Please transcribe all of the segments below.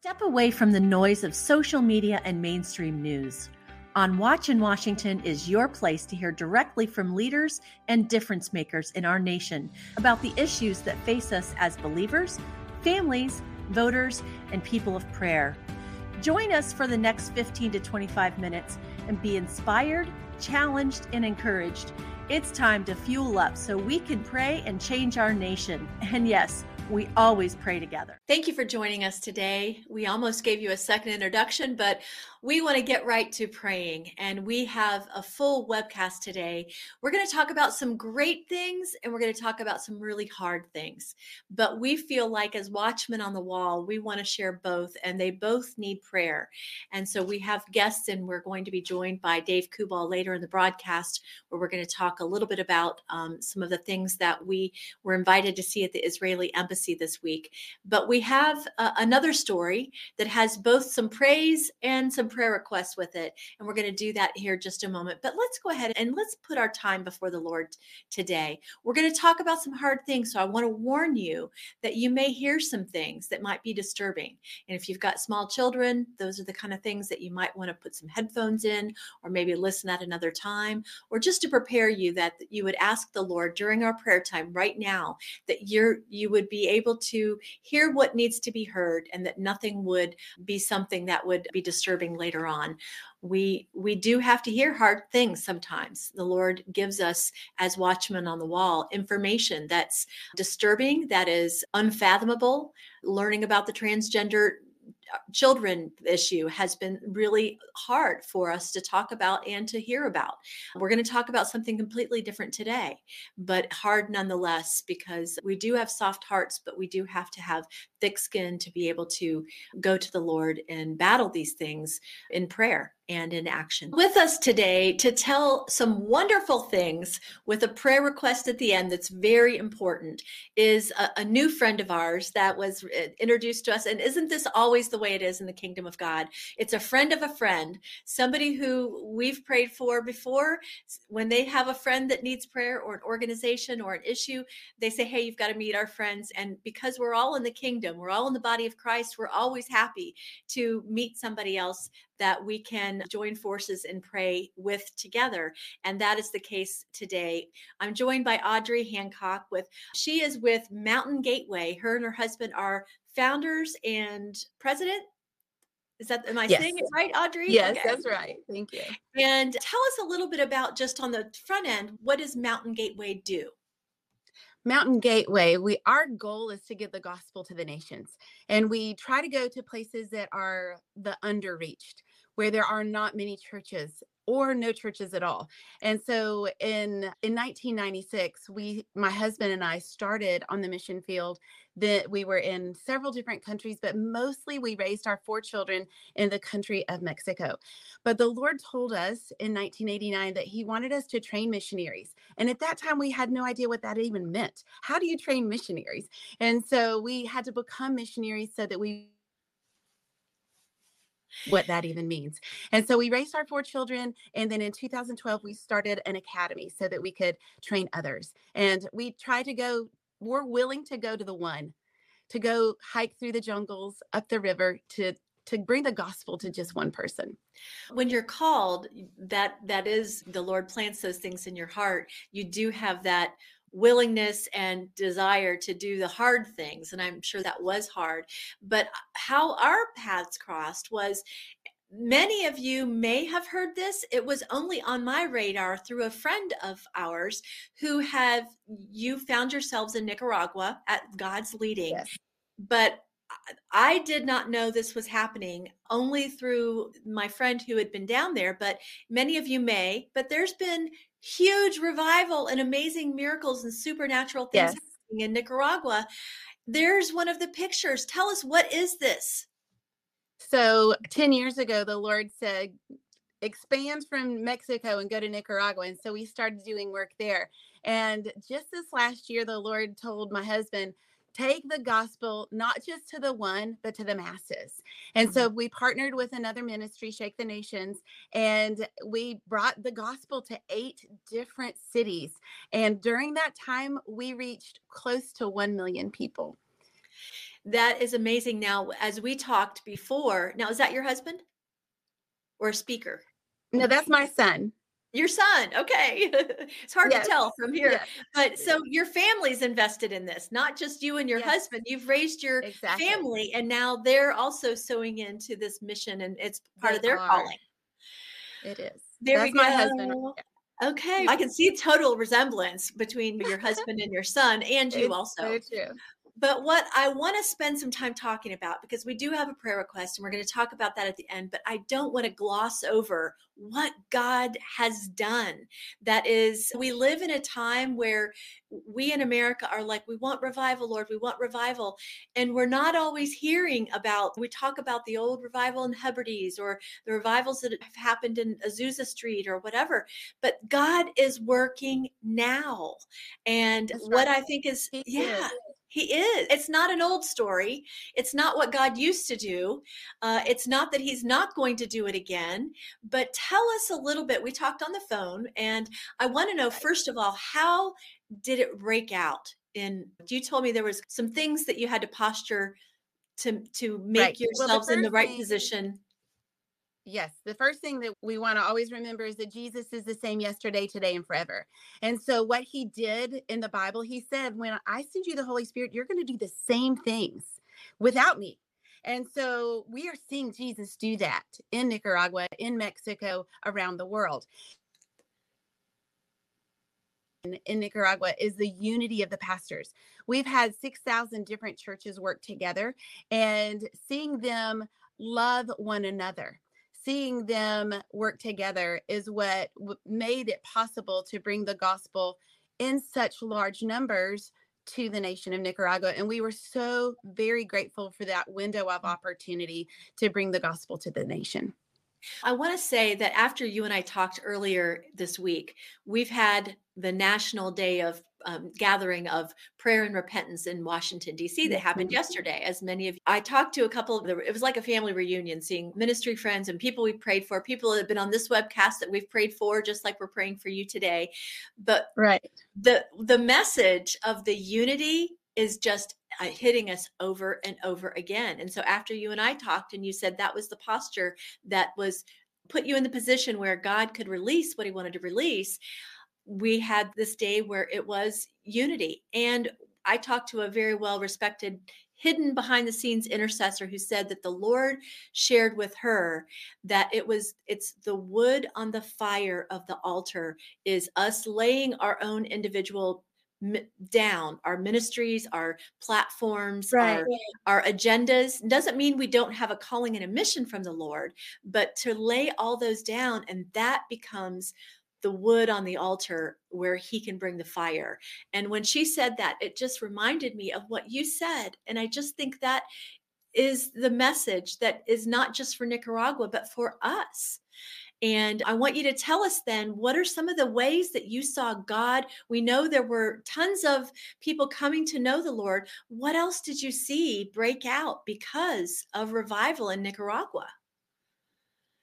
Step away from the noise of social media and mainstream news. On Watch in Washington is your place to hear directly from leaders and difference makers in our nation about the issues that face us as believers, families, voters, and people of prayer. Join us for the next 15 to 25 minutes and be inspired, challenged, and encouraged. It's time to fuel up so we can pray and change our nation. And yes, we always pray together. Thank you for joining us today. We almost gave you a second introduction, but we want to get right to praying. And we have a full webcast today. We're going to talk about some great things and we're going to talk about some really hard things. But we feel like, as watchmen on the wall, we want to share both, and they both need prayer. And so we have guests, and we're going to be joined by Dave Kubal later in the broadcast, where we're going to talk a little bit about um, some of the things that we were invited to see at the Israeli embassy this week. But we have uh, another story that has both some praise and some prayer requests with it. And we're going to do that here just a moment. But let's go ahead and let's put our time before the Lord today. We're going to talk about some hard things. So I want to warn you that you may hear some things that might be disturbing. And if you've got small children, those are the kind of things that you might want to put some headphones in or maybe listen at another time or just to prepare you that you would ask the Lord during our prayer time right now that you're you would be able to hear what needs to be heard and that nothing would be something that would be disturbing later on. We we do have to hear hard things sometimes. The lord gives us as watchmen on the wall information that's disturbing that is unfathomable. Learning about the transgender children issue has been really hard for us to talk about and to hear about. We're going to talk about something completely different today, but hard nonetheless because we do have soft hearts, but we do have to have thick skin to be able to go to the Lord and battle these things in prayer and in action. With us today to tell some wonderful things with a prayer request at the end that's very important is a, a, new friend of ours that was uh, introduced to us. And isn't this always the way it is in the kingdom of God? It's a friend of a friend, somebody who we've prayed for before. When they have a friend that needs prayer or an organization or an issue, they say, Hey, you've got to meet our friends. And because we're all in the kingdom, we're all in the body of Christ, we're always happy to meet somebody else that we can join forces and pray with together. And that is the case today. I'm joined by Audrey Hancock with she is with Mountain Gateway. Her and her husband are founders and president is that am I yes. saying it right, Audrey? Yes, okay. that's right. Thank you. And tell us a little bit about just on the front end, what does Mountain Gateway do? Mountain Gateway, we our goal is to get the gospel to the nations. And we try to go to places that are the underreached where there are not many churches or no churches at all. And so in in 1996, we my husband and I started on the mission field. That we were in several different countries, but mostly we raised our four children in the country of Mexico. But the Lord told us in 1989 that He wanted us to train missionaries. And at that time, we had no idea what that even meant. How do you train missionaries? And so we had to become missionaries so that we what that even means. And so we raised our four children. And then in 2012, we started an academy so that we could train others. And we try to go, we're willing to go to the one, to go hike through the jungles, up the river, to to bring the gospel to just one person when you're called that that is the lord plants those things in your heart you do have that willingness and desire to do the hard things and i'm sure that was hard but how our paths crossed was many of you may have heard this it was only on my radar through a friend of ours who have you found yourselves in nicaragua at god's leading yes. but I did not know this was happening only through my friend who had been down there, but many of you may. But there's been huge revival and amazing miracles and supernatural things yes. happening in Nicaragua. There's one of the pictures. Tell us what is this? So 10 years ago, the Lord said, expand from Mexico and go to Nicaragua. And so we started doing work there. And just this last year, the Lord told my husband, take the gospel not just to the one but to the masses and so mm-hmm. we partnered with another ministry shake the nations and we brought the gospel to eight different cities and during that time we reached close to 1 million people That is amazing. Now, as we talked before, now is that your husband or a speaker? No, that's my son. Your son. Okay. it's hard Yes. to tell from here. Yes. But so your family's invested in this, not just you and your Yes. husband. You've raised your Exactly. family and now they're also sowing into this mission and it's part of their are. calling. It is. There that's we my husband. go. Okay. I can see total resemblance between your husband and your son and you It's also. So true. But what I want to spend some time talking about, because we do have a prayer request and we're going to talk about that at the end, but I don't want to gloss over what God has done. That is, we live in a time where we in America are like, we want revival, Lord, we want revival. And we're not always hearing about, we talk about the old revival in Hebrides or the revivals that have happened in Azusa Street or whatever. But God is working now. And That's what right. I think is, yeah. He is. It's not an old story. It's not what God used to do. Uh, it's not that He's not going to do it again. But tell us a little bit. We talked on the phone, and I want to know first of all, how did it break out? In you told me there was some things that you had to posture to to make Right. Well, yourselves in the right thing- position. Yes, the first thing that we want to always remember is that Jesus is the same yesterday, today, and forever. And so, what he did in the Bible, he said, When I send you the Holy Spirit, you're going to do the same things without me. And so, we are seeing Jesus do that in Nicaragua, in Mexico, around the world. In, Nicaragua is the unity of the pastors. We've had 6,000 different churches work together and seeing them love one another seeing them work together is what w- made it possible to bring the gospel in such large numbers to the nation of Nicaragua. And we were so very grateful for that window of mm. opportunity to bring the gospel to the nation. I want to say that after you and I talked earlier this week, we've had the National Day of um, Gathering of Prayer and Repentance in Washington, D.C., that happened Mhm. yesterday. As many of you, I talked to a couple of the, it was like a family reunion, seeing ministry friends and people we prayed for, people that have been on this webcast that we've prayed for, just like we're praying for you today. But Right. the the message of the unity is just uh, hitting us over and over again. And so after you and I talked and you said that was the posture that was put you in the position where God could release what he wanted to release, we had this day where it was unity. And I talked to a very well respected hidden behind the scenes intercessor who said that the Lord shared with her that it was it's the wood on the fire of the altar is us laying our own individual down our ministries our platforms Right. our our agendas doesn't mean we don't have a calling and a mission from the lord but to lay all those down and that becomes the wood on the altar where he can bring the fire and when she said that it just reminded me of what you said and i just think that is the message that is not just for nicaragua but for us and I want you to tell us then what are some of the ways that you saw God? We know there were tons of people coming to know the Lord. What else did you see break out because of revival in Nicaragua?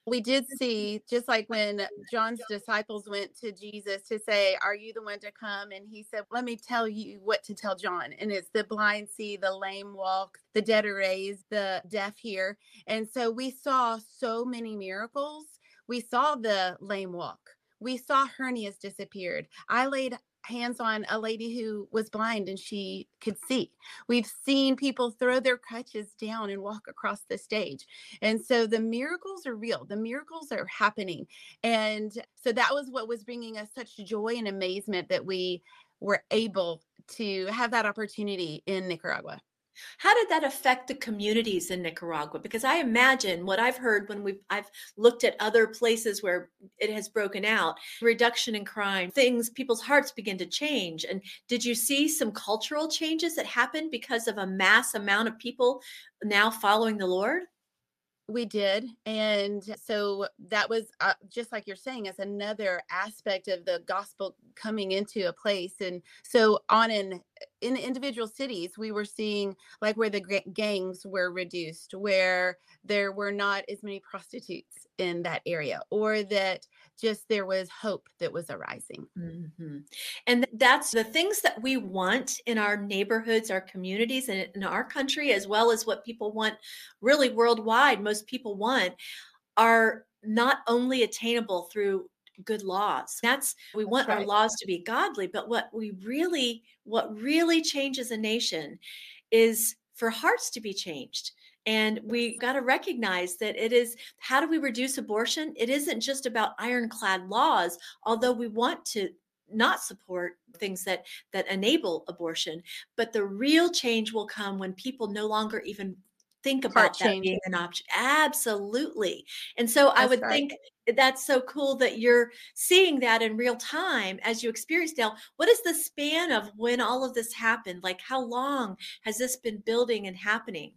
We did see, just like when John's disciples went to Jesus to say, Are you the one to come? And he said, Let me tell you what to tell John. And it's the blind see, the lame walk, the dead are raised, the deaf hear. And so we saw so many miracles. We saw the lame walk. We saw hernias disappeared. I laid hands on a lady who was blind and she could see. We've seen people throw their crutches down and walk across the stage. And so the miracles are real. The miracles are happening. And so that was what was bringing us such joy and amazement that we were able to have that opportunity in Nicaragua. How did that affect the communities in Nicaragua? Because I imagine what I've heard when we've I've looked at other places where it has broken out, reduction in crime, things, people's hearts begin to change. And did you see some cultural changes that happened because of a mass amount of people now following the Lord? We did. And so that was uh, just like you're saying, as another aspect of the gospel coming into a place. And so on an in individual cities, we were seeing like where the gangs were reduced, where there were not as many prostitutes in that area, or that just there was hope that was arising. Mm-hmm. And that's the things that we want in our neighborhoods, our communities, and in our country, as well as what people want really worldwide, most people want are not only attainable through good laws. That's we That's want right. our laws to be godly, but what we really what really changes a nation is for hearts to be changed. And we got to recognize that it is how do we reduce abortion? It isn't just about ironclad laws, although we want to not support things that that enable abortion but the real change will come when people no longer even think about that being an option. Absolutely. And so that's I would right. think that's so cool that you're seeing that in real time as you experience Dale. What is the span of when all of this happened? Like how long has this been building and happening?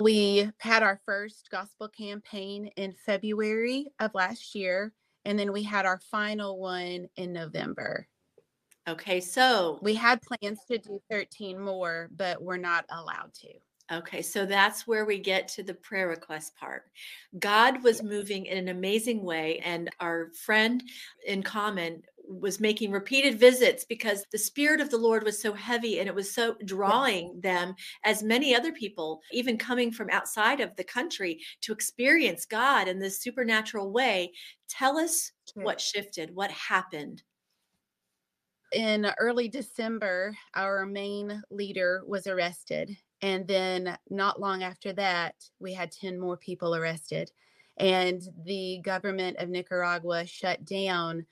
We had our first gospel campaign in February of last year, and then we had our final one in November. Okay, so we had plans to do 13 more, but we're not allowed to. Okay, so that's where we get to the prayer request part. God was moving in an amazing way, and our friend in common was making repeated visits because the spirit of the Lord was so heavy and it was so drawing them, as many other people, even coming from outside of the country, to experience God in this supernatural way. Tell us what shifted, what happened. In early December, our main leader was arrested and then not long after that, we had 10 more people arrested. And the government of Nicaragua shut down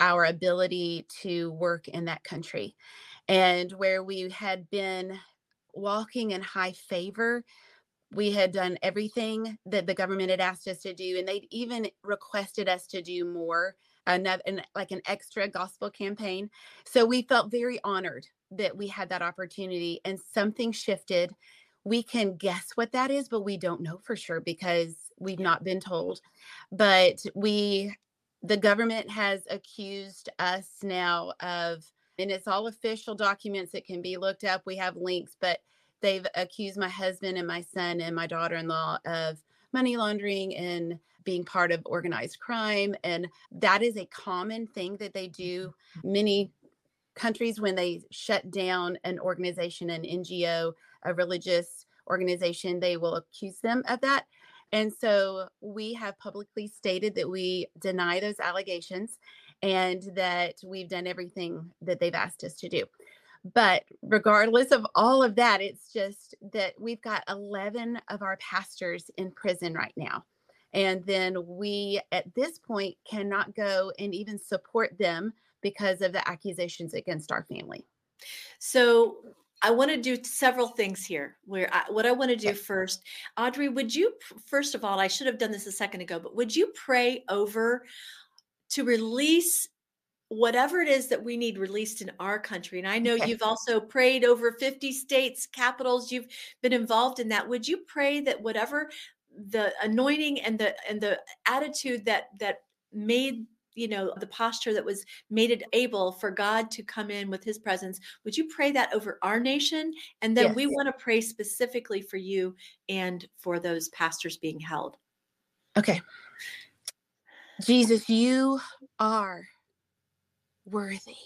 our ability to work in that country. And where we had been walking in high favor, we had done everything that the government had asked us to do. And they'd even requested us to do more, another, like an extra gospel campaign. So we felt very honored that we had that opportunity and something shifted. We can guess what that is, but we don't know for sure because we've not been told. But we, the government has accused us now of, and it's all official documents that can be looked up. We have links, but they've accused my husband and my son and my daughter in law of money laundering and being part of organized crime. And that is a common thing that they mm-hmm. do. Many countries when they shut down an organization, an NGO, a religious organization, they will accuse them of that. And so we have publicly stated that we deny those allegations and that we've done everything that they've asked us to do. But regardless of all of that, it's just that we've got 11 of our pastors in prison right now. And then we, at this point, cannot go and even support them because of the accusations against our family. So I want to do several things here. Where I, what I want to do first, Audrey, would you first of all, I should have done this a second ago, but would you pray over to release whatever it is that we need released in our country? And I know okay. you've also prayed over 50 states, capitals. You've been involved in that. Would you pray that whatever the anointing and the and the attitude that that made you know the posture that was made it able for god to come in with his presence would you pray that over our nation? And then yes. we want to pray specifically for you and for those pastors being held. Okay. Jesus you are worthy.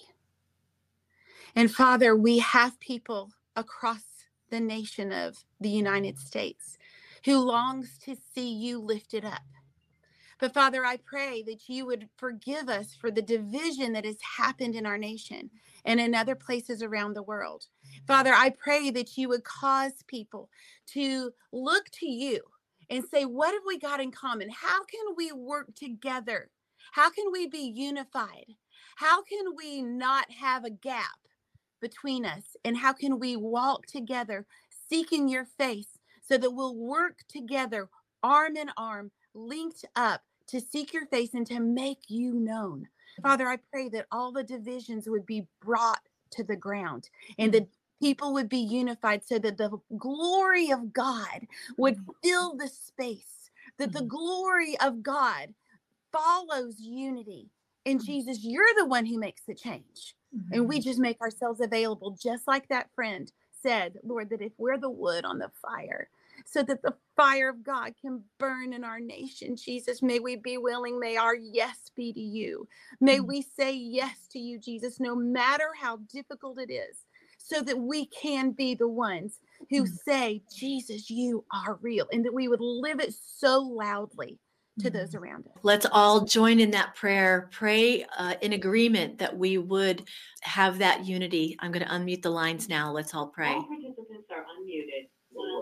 And father we have people across the nation of the united states who longs to see you lifted up but Father, I pray that you would forgive us for the division that has happened in our nation and in other places around the world. Father, I pray that you would cause people to look to you and say, What have we got in common? How can we work together? How can we be unified? How can we not have a gap between us? And how can we walk together, seeking your face, so that we'll work together, arm in arm, linked up to seek your face and to make you known. Mm-hmm. Father, I pray that all the divisions would be brought to the ground and mm-hmm. that people would be unified so that the glory of God would mm-hmm. fill the space, that the glory of God follows unity. And Jesus, you're the one who makes the change. And we just make ourselves available, just like that friend said, Lord, that if we're the wood on the fire, so that the fire of God can burn in our nation. Jesus, may we be willing. May our yes be to you. May mm-hmm. we say yes to you, Jesus, no matter how difficult it is, so that we can be the ones who mm-hmm. say, Jesus, you are real, and that we would live it so loudly to those mm-hmm. around us. Let's all join in that prayer. Pray uh, in agreement that we would have that unity. I'm going to unmute the lines now. Let's all pray.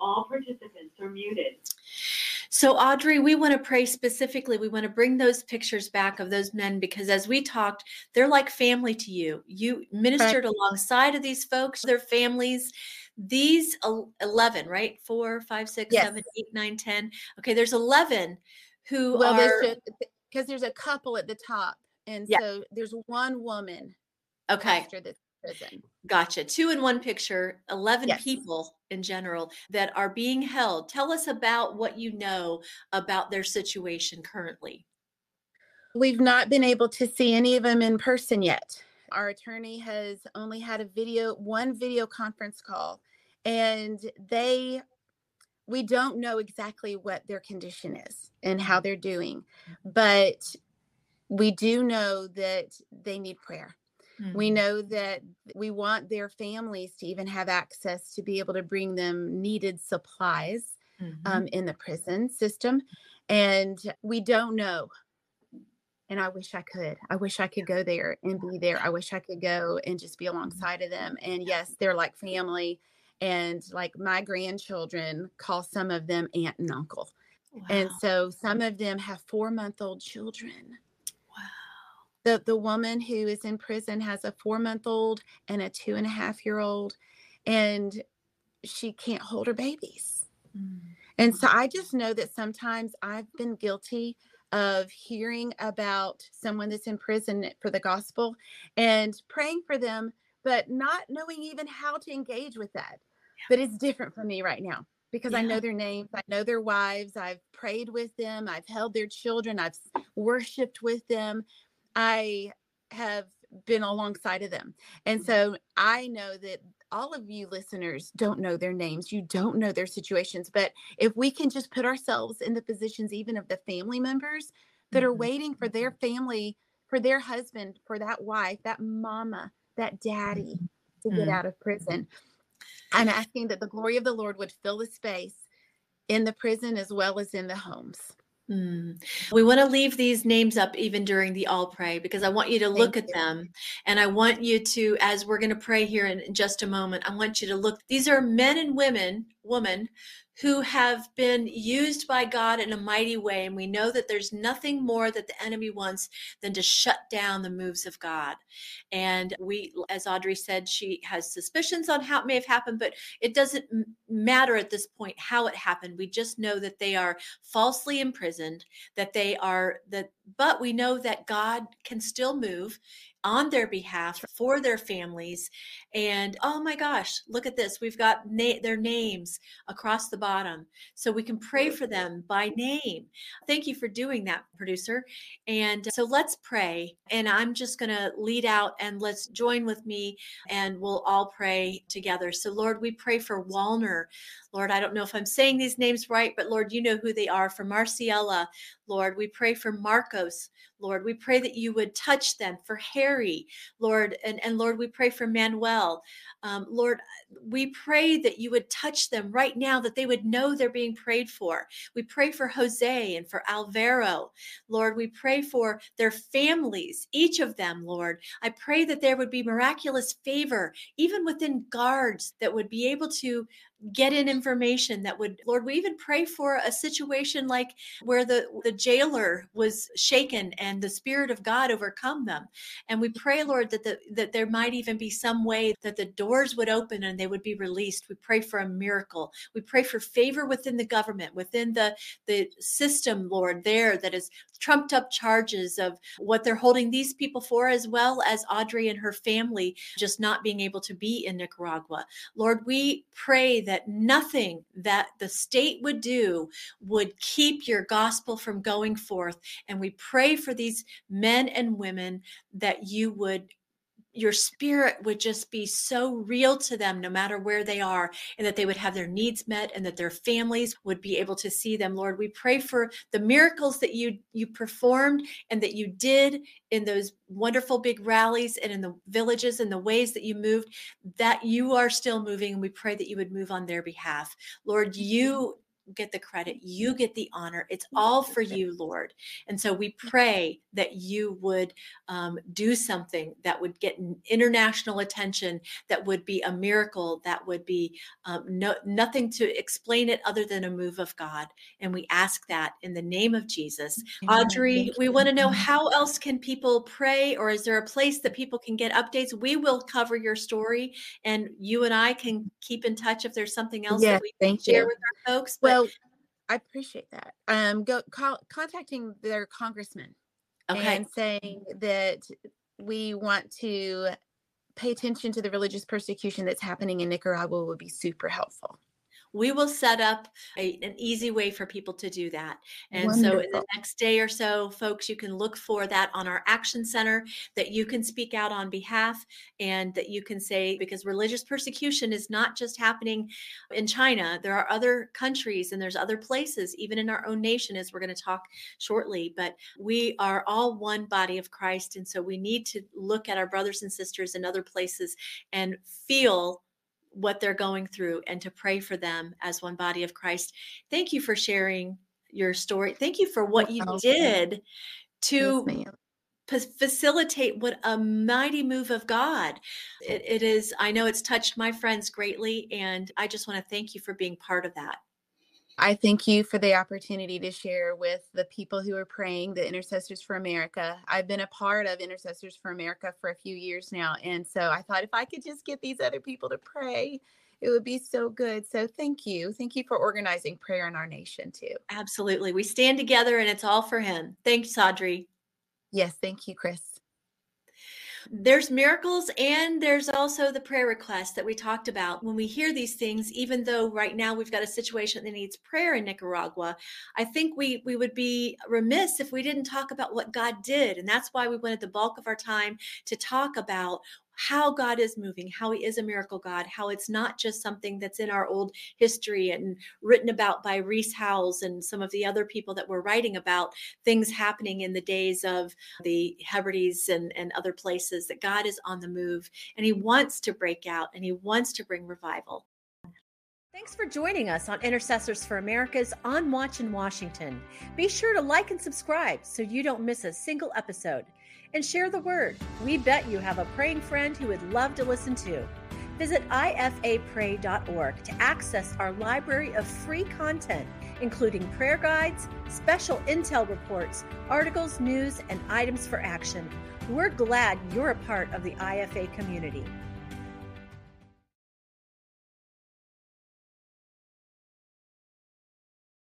All participants are muted. So, Audrey, we want to pray specifically. We want to bring those pictures back of those men because, as we talked, they're like family to you. You ministered right. alongside of these folks, their families. These 11, right? Four, five, six, yes. seven, eight, nine, 10. Okay, there's 11 who well, are. Because there's a couple at the top. And yeah. so there's one woman. Okay. After this prison. Gotcha. Two in one picture, 11 yes. people in general that are being held. Tell us about what you know about their situation currently. We've not been able to see any of them in person yet. Our attorney has only had a video, one video conference call, and they, we don't know exactly what their condition is and how they're doing, mm. but we do know that they need prayer Mm-hmm. We know that we want their families to even have access to be able to bring them needed supplies mm-hmm. um, in the prison system. And we don't know. And I wish I could. I wish I could go there and be there. I wish I could go and just be mm-hmm. alongside of them. And yes, they're like family. And like my grandchildren call some of them aunt and uncle. Wow. And so some of them have four month old children the the woman who is in prison has a four month old and a two and a half year old and she can't hold her babies mm. and so i just know that sometimes i've been guilty of hearing about someone that's in prison for the gospel and praying for them but not knowing even how to engage with that yeah. but it's different for me right now because yeah. I know their names, I know their wives, I've prayed with them, I've held their children, I've worshiped with them. I have been alongside of them. And mm-hmm. so I know that all of you listeners don't know their names, you don't know their situations, but if we can just put ourselves in the positions even of the family members that are mm-hmm. waiting for their mm-hmm. family, for their husband, for that wife, that mama, that daddy to get out of prison. I'm asking that the glory of the Lord would fill the space in the prison as well as in the homes. Mm. We want to leave these names up even during the all pray because I want you to look Thank at you. them and I want you to, as we're going to pray here in just a moment, I want you to look. These are men and women, woman who have been used by God in a mighty way. And we know that there's nothing more that the enemy wants than to shut down the moves of God. And we, as Audrey said, she has suspicions on how it may have happened, but it doesn't matter at this point how it happened. We just know that they are falsely imprisoned, that they are that, but we know that God can still move on their behalf for their families. And oh my gosh, look at this. We've got na- their names across the bottom. So we can pray for them by name. Thank you for doing that, producer. And so let's pray. And I'm just going to lead out and let's join with me and we'll all pray together. So, Lord, we pray for Walner. Lord, I don't know if I'm saying these names right, but Lord, you know who they are. For Marciella, Lord, we pray for Marcos. Lord, we pray that you would touch them. For Harry, Lord, and, and Lord, we pray for Manuel. Um, Lord, we pray that you would touch them right now, that they would know they're being prayed for. We pray for Jose and for Alvaro. Lord, we pray for their families, each of them, Lord. I pray that there would be miraculous favor, even within guards that would be able to get in information that would lord we even pray for a situation like where the the jailer was shaken and the spirit of god overcome them. And we pray lord that the that there might even be some way that the doors would open and they would be released. We pray for a miracle. We pray for favor within the government within the the system lord there that is trumped up charges of what they're holding these people for as well as audrey and her family just not being able to be in nicaragua. Lord we pray that nothing that the state would do would keep your gospel from going forth. And we pray for these men and women that you would your spirit would just be so real to them no matter where they are and that they would have their needs met and that their families would be able to see them. Lord we pray for the miracles that you you performed and that you did in those wonderful big rallies and in the villages and the ways that you moved that you are still moving and we pray that you would move on their behalf. Lord you get the credit. You get the honor. It's all for you, Lord. And so we pray that you would um, do something that would get international attention, that would be a miracle, that would be um, no, nothing to explain it other than a move of God. And we ask that in the name of Jesus. Audrey, we want to know how else can people pray, or is there a place that people can get updates? We will cover your story, and you and I can keep in touch if there's something else yes, that we can share you. with our folks. But well, I appreciate that. Um, go call, contacting their congressman okay. and saying that we want to pay attention to the religious persecution that's happening in Nicaragua would be super helpful we will set up a, an easy way for people to do that. And Wonderful. so in the next day or so, folks, you can look for that on our action center that you can speak out on behalf and that you can say, because religious persecution is not just happening in China, there are other countries and there's other places, even in our own nation, as we're going to talk shortly. But we are all one body of Christ. And so we need to look at our brothers and sisters in other places and feel what they're going through and to pray for them as one body of Christ. Thank you for sharing your story. Thank you for what you did to yes, facilitate what a mighty move of God it, it is. I know it's touched my friends greatly, and I just want to thank you for being part of that. I thank you for the opportunity to share with the people who are praying, the Intercessors for America. I've been a part of Intercessors for America for a few years now. And so I thought if I could just get these other people to pray, it would be so good. So thank you. Thank you for organizing prayer in our nation too. Absolutely. We stand together and it's all for Him. Thanks, Audrey. Yes. Thank you, Chris there's miracles and there's also the prayer requests that we talked about. When we hear these things, even though right now we've got a situation that needs prayer in Nicaragua, I think we we would be remiss if we didn't talk about what God did. And that's why we wanted the bulk of our time to talk about how God is moving, how He is a miracle God, how it's not just something that's in our old history and written about by Rees Howells and some of the other people that were writing about things happening in the days of the Hebrides and, and other places, that God is on the move and He wants to break out and He wants to bring revival. Thanks for joining us on Intercessors for America's On Watch in Washington. Be sure to like and subscribe so you don't miss a single episode and share the word. We bet you have a praying friend who would love to listen to. Visit ifapray.org to access our library of free content, including prayer guides, special intel reports, articles, news, and items for action. We're glad you're a part of the IFA community.